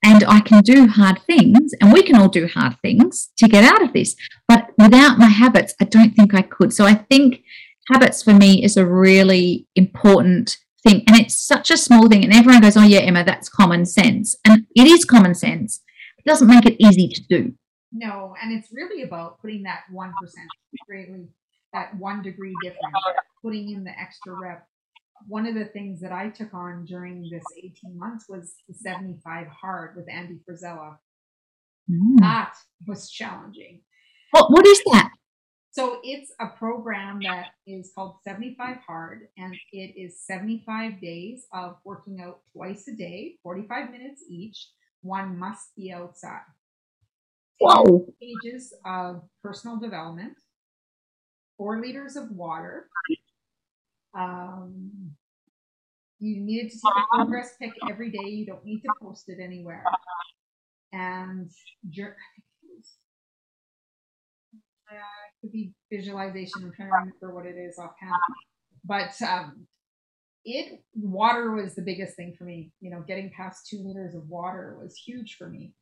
and I can do hard things, and we can all do hard things to get out of this. But without my habits, I don't think I could. So I think habits for me is a really important thing. And it's such a small thing. And everyone goes, Oh, yeah, Emma, that's common sense. And it is common sense. It doesn't make it easy to do. No, and it's really about putting that 1%, really, that one degree difference, putting in the extra rep one of the things that I took on during this 18 months was the 75 hard with Andy Frisella. Mm. That was challenging. What, what is that? So it's a program that is called 75 Hard, and it is 75 days of working out twice a day, 45 minutes each. One must be outside. Wow. Pages of personal development, four liters of water, um, you needed to take a progress pic every day. You don't need to post it anywhere. And uh, could be visualization. I'm trying to remember what it is offhand. But um, it water was the biggest thing for me. You know, getting past two liters of water was huge for me.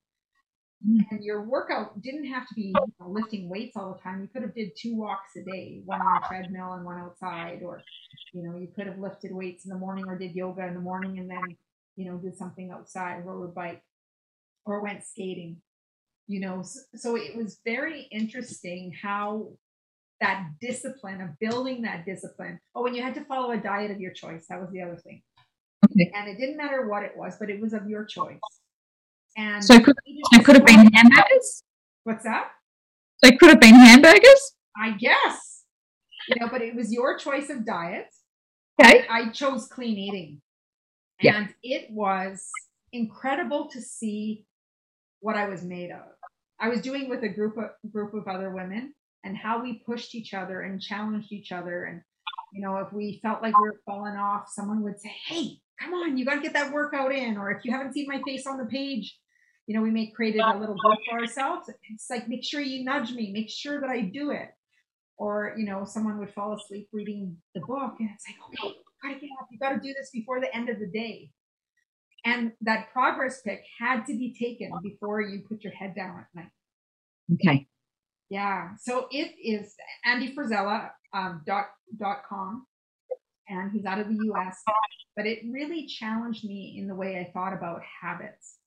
Mm-hmm. And your workout didn't have to be you know, lifting weights all the time. You could have did two walks a day, one on a treadmill and one outside, or you know, you could have lifted weights in the morning or did yoga in the morning and then you know did something outside, rode a bike, or went skating. You know, so, so it was very interesting how that discipline of building that discipline. Oh, and you had to follow a diet of your choice. That was the other thing. Okay. And it didn't matter what it was, but it was of your choice. And so it could, it could have been hamburgers. What's that? So it could have been hamburgers. I guess. You know, but it was your choice of diet. Okay. I chose clean eating. Yeah. And it was incredible to see what I was made of. I was doing with a group of group of other women and how we pushed each other and challenged each other. And you know, if we felt like we were falling off, someone would say, Hey, come on, you gotta get that workout in. Or if you haven't seen my face on the page, you know, we may created a little book for ourselves. It's like make sure you nudge me, make sure that I do it. Or, you know, someone would fall asleep reading the book and it's like, okay, you gotta get up, you gotta do this before the end of the day. And that progress pic had to be taken before you put your head down at night. Okay. Yeah. So it is Andy Frisella um, dot dot com, and he's out of the U.S. But it really challenged me in the way I thought about habits,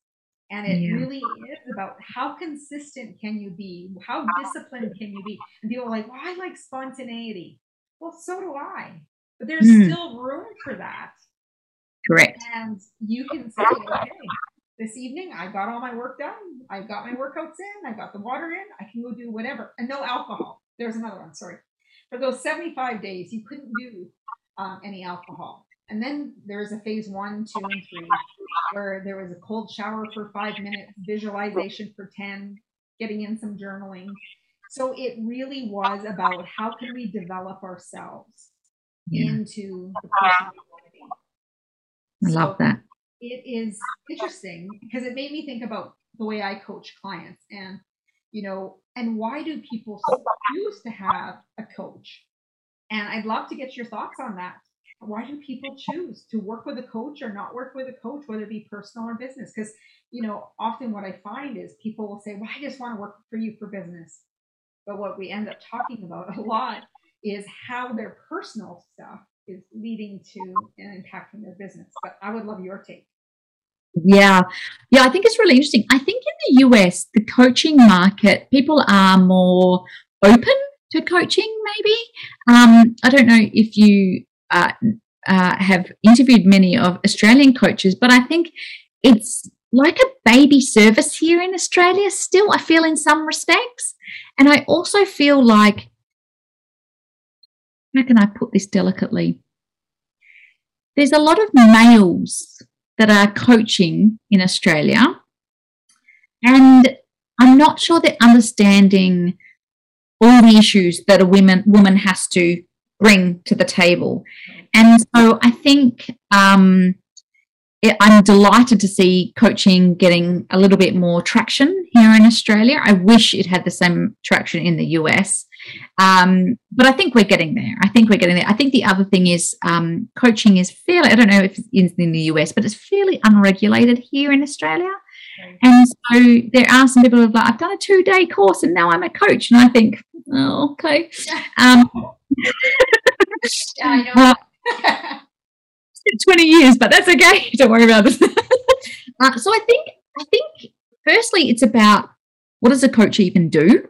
and it Yeah. really is about how consistent can you be, how disciplined can you be. And people are like, "Well, I like spontaneity." Well, so do I, but there's Mm. still room for that. Correct. And you can say, okay, this evening I got all my work done. I got my workouts in. I got the water in. I can go do whatever. And no alcohol. There's another one. Sorry. For those 75 days, you couldn't do um, any alcohol. And then there was a phase one, two, and three, where there was a cold shower for five minutes, visualization for 10, getting in some journaling. So it really was about how can we develop ourselves Yeah. into the person we want to be. I love So that. It is interesting because it made me think about the way I coach clients and, you know, and why do people choose to have a coach? And I'd love to get your thoughts on that. Why do people choose to work with a coach or not work with a coach, whether it be personal or business? Because, you know, often what I find is people will say, well, I just want to work for you for business. But what we end up talking about a lot is how their personal stuff is leading to and impacting their business. But I would love your take. Yeah. Yeah, I think it's really interesting. I think in the US, the coaching market, people are more open to coaching, maybe. Um, I don't know if you uh, uh, have interviewed many of Australian coaches, but I think it's like a baby service here in Australia still, I feel in some respects. And I also feel like, how can I put this delicately? There's a lot of males that are coaching in Australia. And I'm not sure they're understanding all the issues that a woman woman has to bring to the table. And so I think um, it, I'm delighted to see coaching getting a little bit more traction here in Australia. I wish it had the same traction in the US. Um, but I think we're getting there. I think we're getting there. I think the other thing is um, coaching is fairly, I don't know if it's in, in the US, but it's fairly unregulated here in Australia. And so there are some people who have like, I've done a two day course and now I'm a coach. And I think, oh, okay. Um, Yeah. Uh, 20 years, but that's okay. Don't worry about this. uh, so I think, I think firstly, it's about what does a coach even do?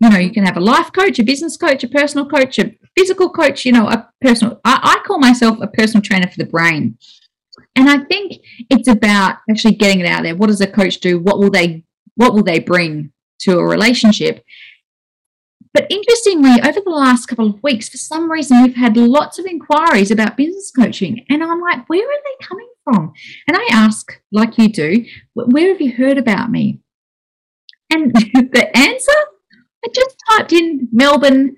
You know, you can have a life coach, a business coach, a personal coach, a physical coach, you know, a personal, I, I call myself a personal trainer for the brain. And I think it's about actually getting it out there. What does a coach do? What will they, what will they bring to a relationship? But interestingly, over the last couple of weeks, for some reason, we've had lots of inquiries about business coaching. And I'm like, where are they coming from? And I ask, like you do, where have you heard about me? And the answer, I just typed in Melbourne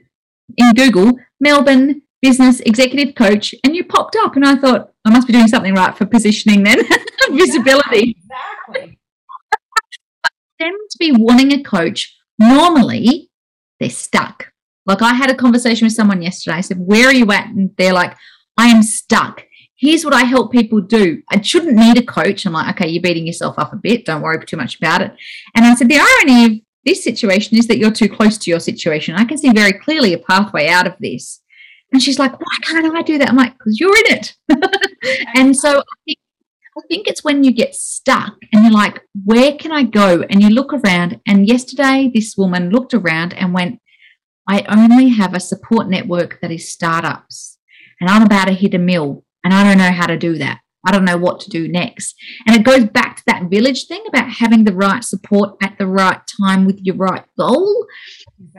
in Google, Melbourne business executive coach, and you popped up. And I thought, I must be doing something right for positioning then, visibility Exactly. them to be wanting a coach, normally they're stuck. Like I had a conversation with someone yesterday. I said, Where are you at? And they're like, I am stuck. Here's what I help people do. I shouldn't need a coach. I'm like, okay, you're beating yourself up a bit. Don't worry too much about it. And I said, the irony of this situation is that you're too close to your situation. I can see very clearly a pathway out of this. And she's like, why can't I do that? I'm like, because you're in it. and so I think, I think it's when you get stuck and you're like, where can I go? And you look around. And yesterday, this woman looked around and went, I only have a support network that is startups. And I'm about to hit a mill. And I don't know how to do that. I don't know what to do next. And it goes back to that village thing about having the right support at the right time with your right goal.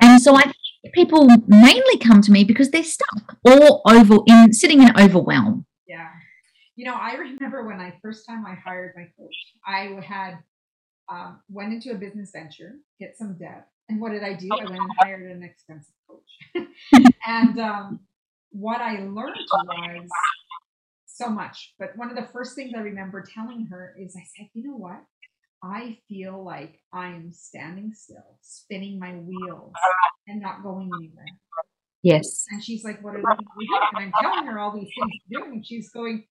And so I people mainly come to me because they're stuck or over in sitting in overwhelm. Yeah. You know, I remember when I first time I hired my coach, I had um, went into a business venture, get some debt, and what did I do? I went and hired an expensive coach. and um, what I learned was so much. But one of the first things I remember telling her is I said, you know what? I feel like I'm standing still, spinning my wheels and not going anywhere. Yes. And she's like, What are you doing? And I'm telling her all these things to do. And she's going,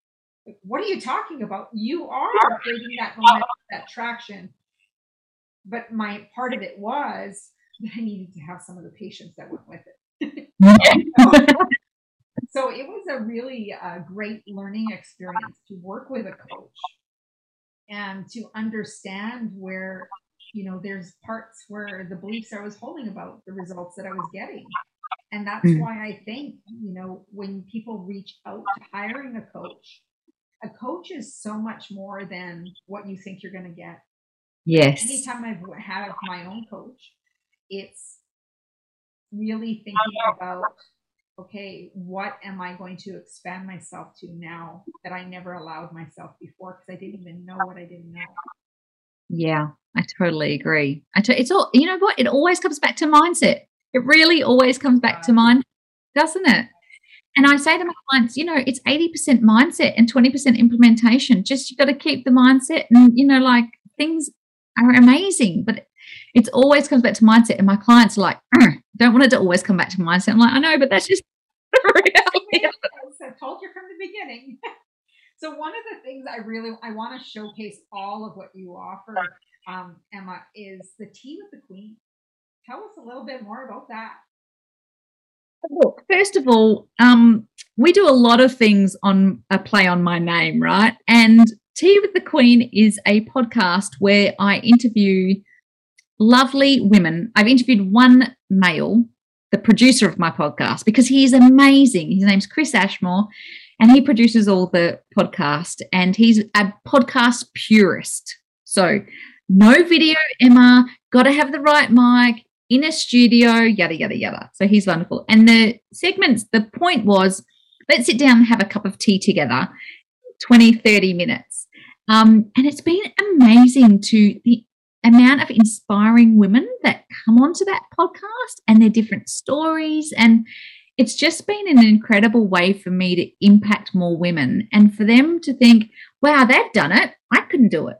What are you talking about? You are creating that momentum, that traction. But my part of it was that I needed to have some of the patience that went with it. so, it was a really uh, great learning experience to work with a coach and to understand where you know there's parts where the beliefs i was holding about the results that i was getting. And that's mm. why i think you know when people reach out to hiring a coach a coach is so much more than what you think you're going to get. Yes. Anytime i've had my own coach it's really thinking about okay, what am I going to expand myself to now that I never allowed myself before because I didn't even know what I didn't know. Yeah, I totally agree. I t- it's all you know what it always comes back to mindset. It really always comes back to mind, doesn't it? And I say to my clients, you know, it's 80% mindset and 20% implementation. Just you've got to keep the mindset and you know like things are amazing, but it always comes back to mindset. And my clients are like, don't want it to always come back to mindset. I'm like, I know, but that's just the. I told you from the beginning. so one of the things I really I want to showcase all of what you offer, um, Emma, is the tea with the queen. Tell us a little bit more about that. Look, first of all, um, we do a lot of things on a play on my name, right? And Tea with the Queen is a podcast where I interview lovely women. I've interviewed one male, the producer of my podcast, because he is amazing. His name's Chris Ashmore, and he produces all the podcast, and he's a podcast purist. So, no video, Emma, got to have the right mic in a studio, yada, yada, yada. So, he's wonderful. And the segments, the point was let's sit down and have a cup of tea together, 20, 30 minutes. Um, and it's been amazing to the amount of inspiring women that come onto that podcast and their different stories. And it's just been an incredible way for me to impact more women and for them to think, wow, they've done it. I couldn't do it.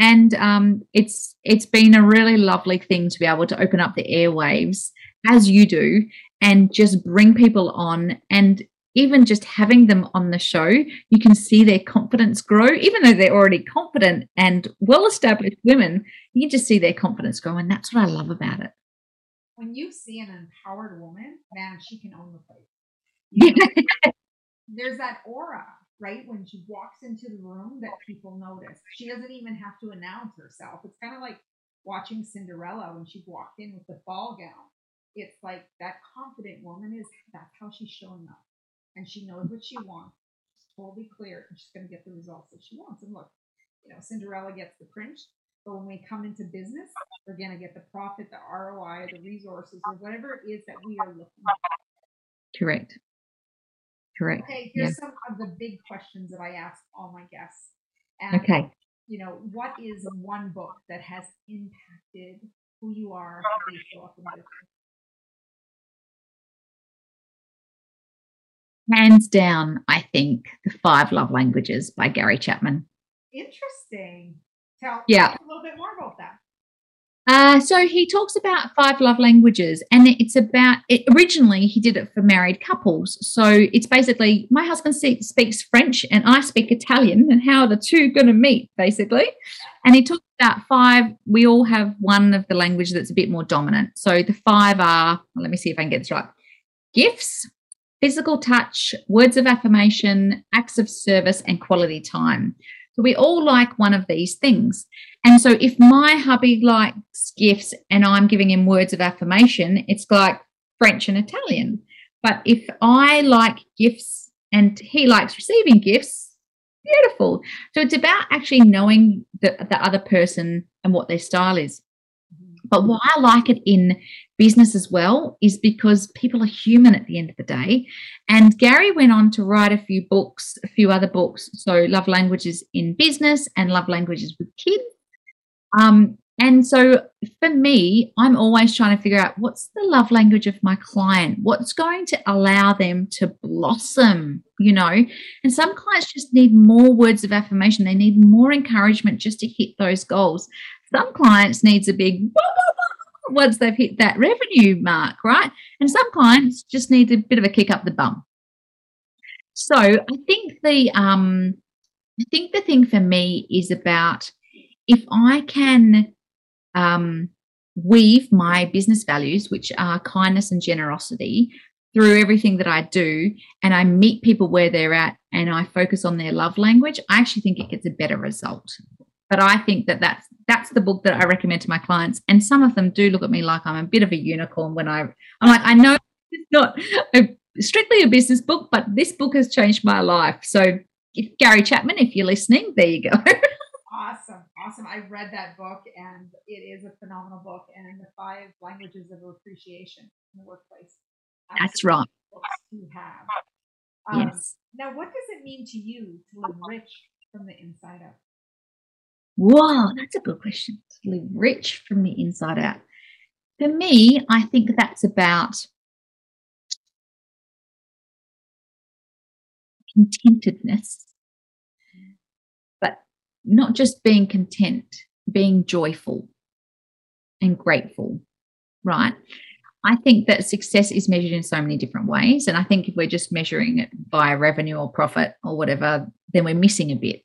And um, it's it's been a really lovely thing to be able to open up the airwaves as you do and just bring people on and even just having them on the show, you can see their confidence grow, even though they're already confident and well established women, you can just see their confidence grow. And that's what I love about it. When you see an empowered woman, man, she can own the place. You know, there's that aura, right? When she walks into the room that people notice. She doesn't even have to announce herself. It's kind of like watching Cinderella when she walked in with the ball gown. It's like that confident woman is that's how she's showing up and she knows what she wants. It's totally clear and she's going to get the results that she wants. And look, you know, Cinderella gets the prince, but when we come into business, we're going to get the profit, the ROI, the resources, or whatever it is that we are looking for. Correct. Correct. Okay, here's yeah. some of the big questions that I ask all my guests. And, okay. You know, what is one book that has impacted who you are, how you show up in business? Hands down, I think, The Five Love Languages by Gary Chapman. Interesting. Tell, yeah. a little bit more about that. Uh, so he talks about five love languages, and it's about it, originally he did it for married couples. So it's basically my husband speaks French and I speak Italian, and how are the two going to meet, basically? And he talks about five. We all have one of the language that's a bit more dominant. So the five are. Well, let me see if I can get this right: gifts, physical touch, words of affirmation, acts of service, and quality time. So we all like one of these things. And so if my hubby likes gifts and I'm giving him words of affirmation, it's like French and Italian. But if I like gifts and he likes receiving gifts, beautiful. So it's about actually knowing the, the other person and what their style is. But why I like it in business as well is because people are human at the end of the day. And Gary went on to write a few books, a few other books. So, Love Languages in Business and Love Languages with Kids. Um, and so for me, I'm always trying to figure out what's the love language of my client? What's going to allow them to blossom, you know? And some clients just need more words of affirmation. They need more encouragement just to hit those goals. Some clients needs a big once they've hit that revenue mark, right? And some clients just need a bit of a kick up the bum. So I think the um I think the thing for me is about if I can um, weave my business values, which are kindness and generosity, through everything that I do, and I meet people where they're at and I focus on their love language, I actually think it gets a better result. But I think that that's that's the book that I recommend to my clients, and some of them do look at me like I'm a bit of a unicorn when I I'm like I know it's not a, strictly a business book, but this book has changed my life. So, if, Gary Chapman, if you're listening, there you go. awesome. Awesome. I read that book and it is a phenomenal book and the five languages of appreciation in the workplace. That's right. books to have. Um, yes. now what does it mean to you to live rich from the inside out Wow, that's a good question. To live rich from the inside out. For me, I think that's about contentedness but not just being content, being joyful and grateful, right? I think that success is measured in so many different ways. And I think if we're just measuring it by revenue or profit or whatever, then we're missing a bit.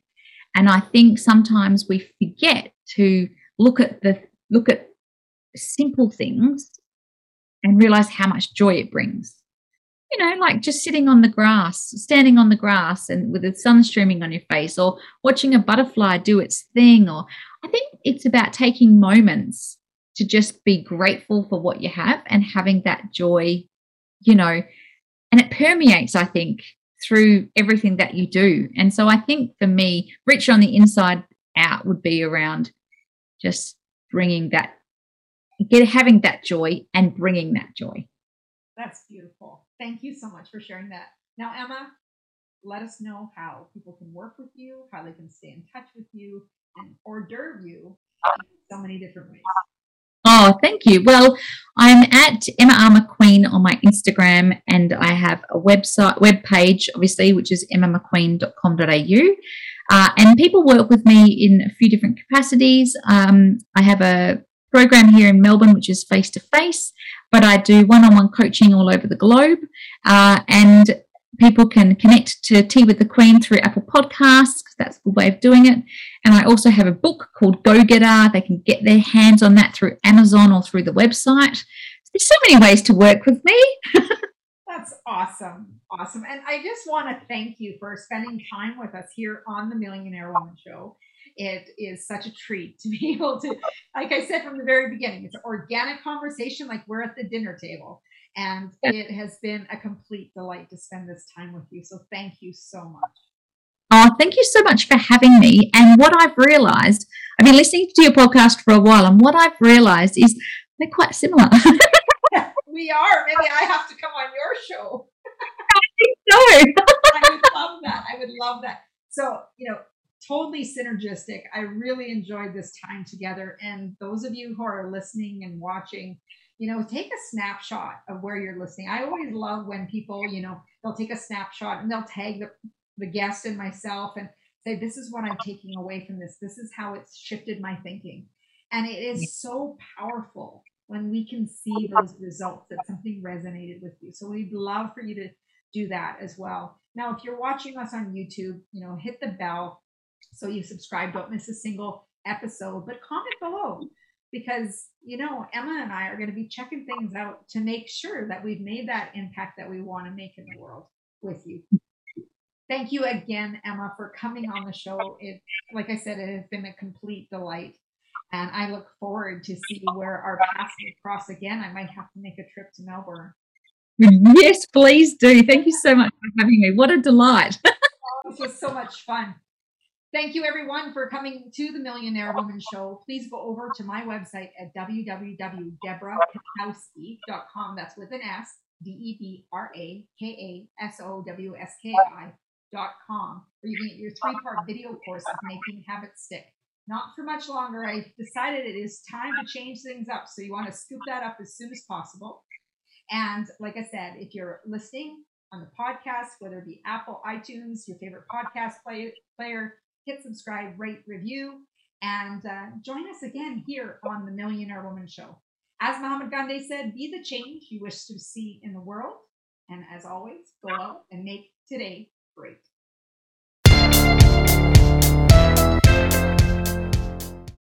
And I think sometimes we forget to look at the look at simple things and realize how much joy it brings you know, like just sitting on the grass, standing on the grass and with the sun streaming on your face, or watching a butterfly do its thing. Or I think it's about taking moments to just be grateful for what you have and having that joy, you know, and it permeates, I think, through everything that you do. And so I think for me, rich on the inside out would be around just bringing that, get having that joy and bringing that joy. That's beautiful. Thank you so much for sharing that. Now, Emma, let us know how people can work with you, how they can stay in touch with you, and hors d'oeuvre you in so many different ways. Oh, thank you. Well, I'm at Emma R. McQueen on my Instagram, and I have a website, web page, obviously, which is emmamcqueen.com.au. Uh, and people work with me in a few different capacities. Um, I have a program here in Melbourne, which is face to face but I do one on one coaching all over the globe. Uh, and people can connect to Tea with the Queen through Apple Podcasts, because that's the way of doing it. And I also have a book called Go Getter. They can get their hands on that through Amazon or through the website. There's so many ways to work with me. That's awesome. Awesome. And I just want to thank you for spending time with us here on the Millionaire Woman Show. It is such a treat to be able to, like I said from the very beginning, it's an organic conversation like we're at the dinner table. And it has been a complete delight to spend this time with you. So thank you so much. Oh, thank you so much for having me. And what I've realized, I've been listening to your podcast for a while, and what I've realized is they're quite similar. we are. Maybe I have to come on your show. I think so. I would love that. I would love that. So, you know, totally synergistic. I really enjoyed this time together. And those of you who are listening and watching, you know, take a snapshot of where you're listening. I always love when people, you know, they'll take a snapshot and they'll tag the, the guest and myself and say, this is what I'm taking away from this. This is how it's shifted my thinking. And it is so powerful when we can see those results that something resonated with you. So we'd love for you to do that as well. Now, if you're watching us on YouTube, you know, hit the bell so you subscribe, don't miss a single episode, but comment below because, you know, Emma and I are going to be checking things out to make sure that we've made that impact that we want to make in the world with you. Thank you again, Emma, for coming on the show. It, like I said, it has been a complete delight. And I look forward to see where our paths cross again. I might have to make a trip to Melbourne. Yes, please do. Thank you so much for having me. What a delight. this was so much fun. Thank you, everyone, for coming to the Millionaire Woman Show. Please go over to my website at www.debrakasowski.com. That's with an S, D E B R A K A S O W S K I.com, where you can get your three part video course of making habits stick. Not for much longer. I decided it is time to change things up. So you want to scoop that up as soon as possible. And like I said, if you're listening on the podcast, whether it be Apple, iTunes, your favorite podcast play, player, hit subscribe, rate, review, and uh, join us again here on the Millionaire Woman Show. As Muhammad Gandhi said, be the change you wish to see in the world. And as always, go out and make today great.